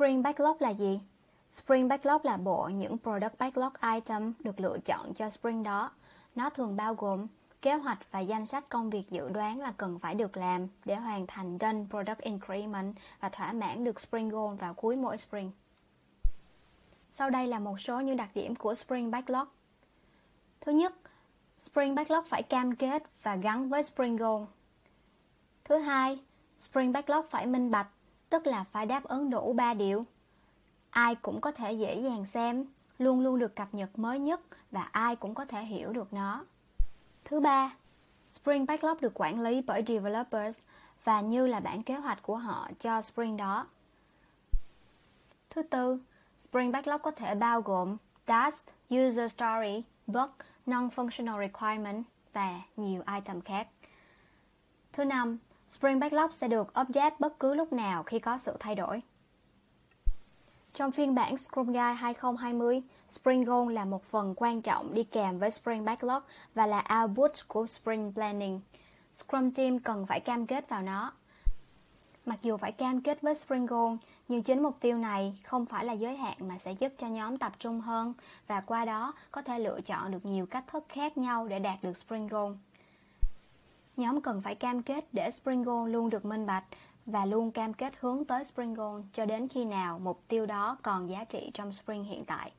Spring Backlog là gì? Spring Backlog là bộ những product backlog item được lựa chọn cho Spring đó. Nó thường bao gồm kế hoạch và danh sách công việc dự đoán là cần phải được làm để hoàn thành done product increment và thỏa mãn được Spring Goal vào cuối mỗi Spring. Sau đây là một số những đặc điểm của Spring Backlog. Thứ nhất, Spring Backlog phải cam kết và gắn với Spring Goal. Thứ hai, Spring Backlog phải minh bạch, tức là phải đáp ứng đủ 3 điều. Ai cũng có thể dễ dàng xem, luôn luôn được cập nhật mới nhất và ai cũng có thể hiểu được nó. Thứ ba, Spring Backlog được quản lý bởi developers và như là bản kế hoạch của họ cho Spring đó. Thứ tư, Spring Backlog có thể bao gồm task, user story, bug, non-functional requirement và nhiều item khác. Thứ năm, Spring Backlog sẽ được update bất cứ lúc nào khi có sự thay đổi. Trong phiên bản Scrum Guide 2020, Spring Goal là một phần quan trọng đi kèm với Spring Backlog và là output của Spring Planning. Scrum Team cần phải cam kết vào nó. Mặc dù phải cam kết với Spring Goal, nhưng chính mục tiêu này không phải là giới hạn mà sẽ giúp cho nhóm tập trung hơn và qua đó có thể lựa chọn được nhiều cách thức khác nhau để đạt được Spring Goal. Nhóm cần phải cam kết để Spring Goal luôn được minh bạch và luôn cam kết hướng tới Spring Goal cho đến khi nào mục tiêu đó còn giá trị trong Spring hiện tại.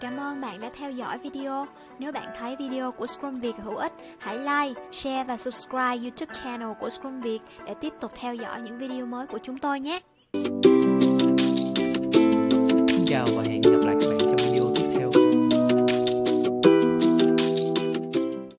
Cảm ơn bạn đã theo dõi video. Nếu bạn thấy video của Scrum Việt hữu ích, hãy like, share và subscribe YouTube channel của Scrum Việt để tiếp tục theo dõi những video mới của chúng tôi nhé.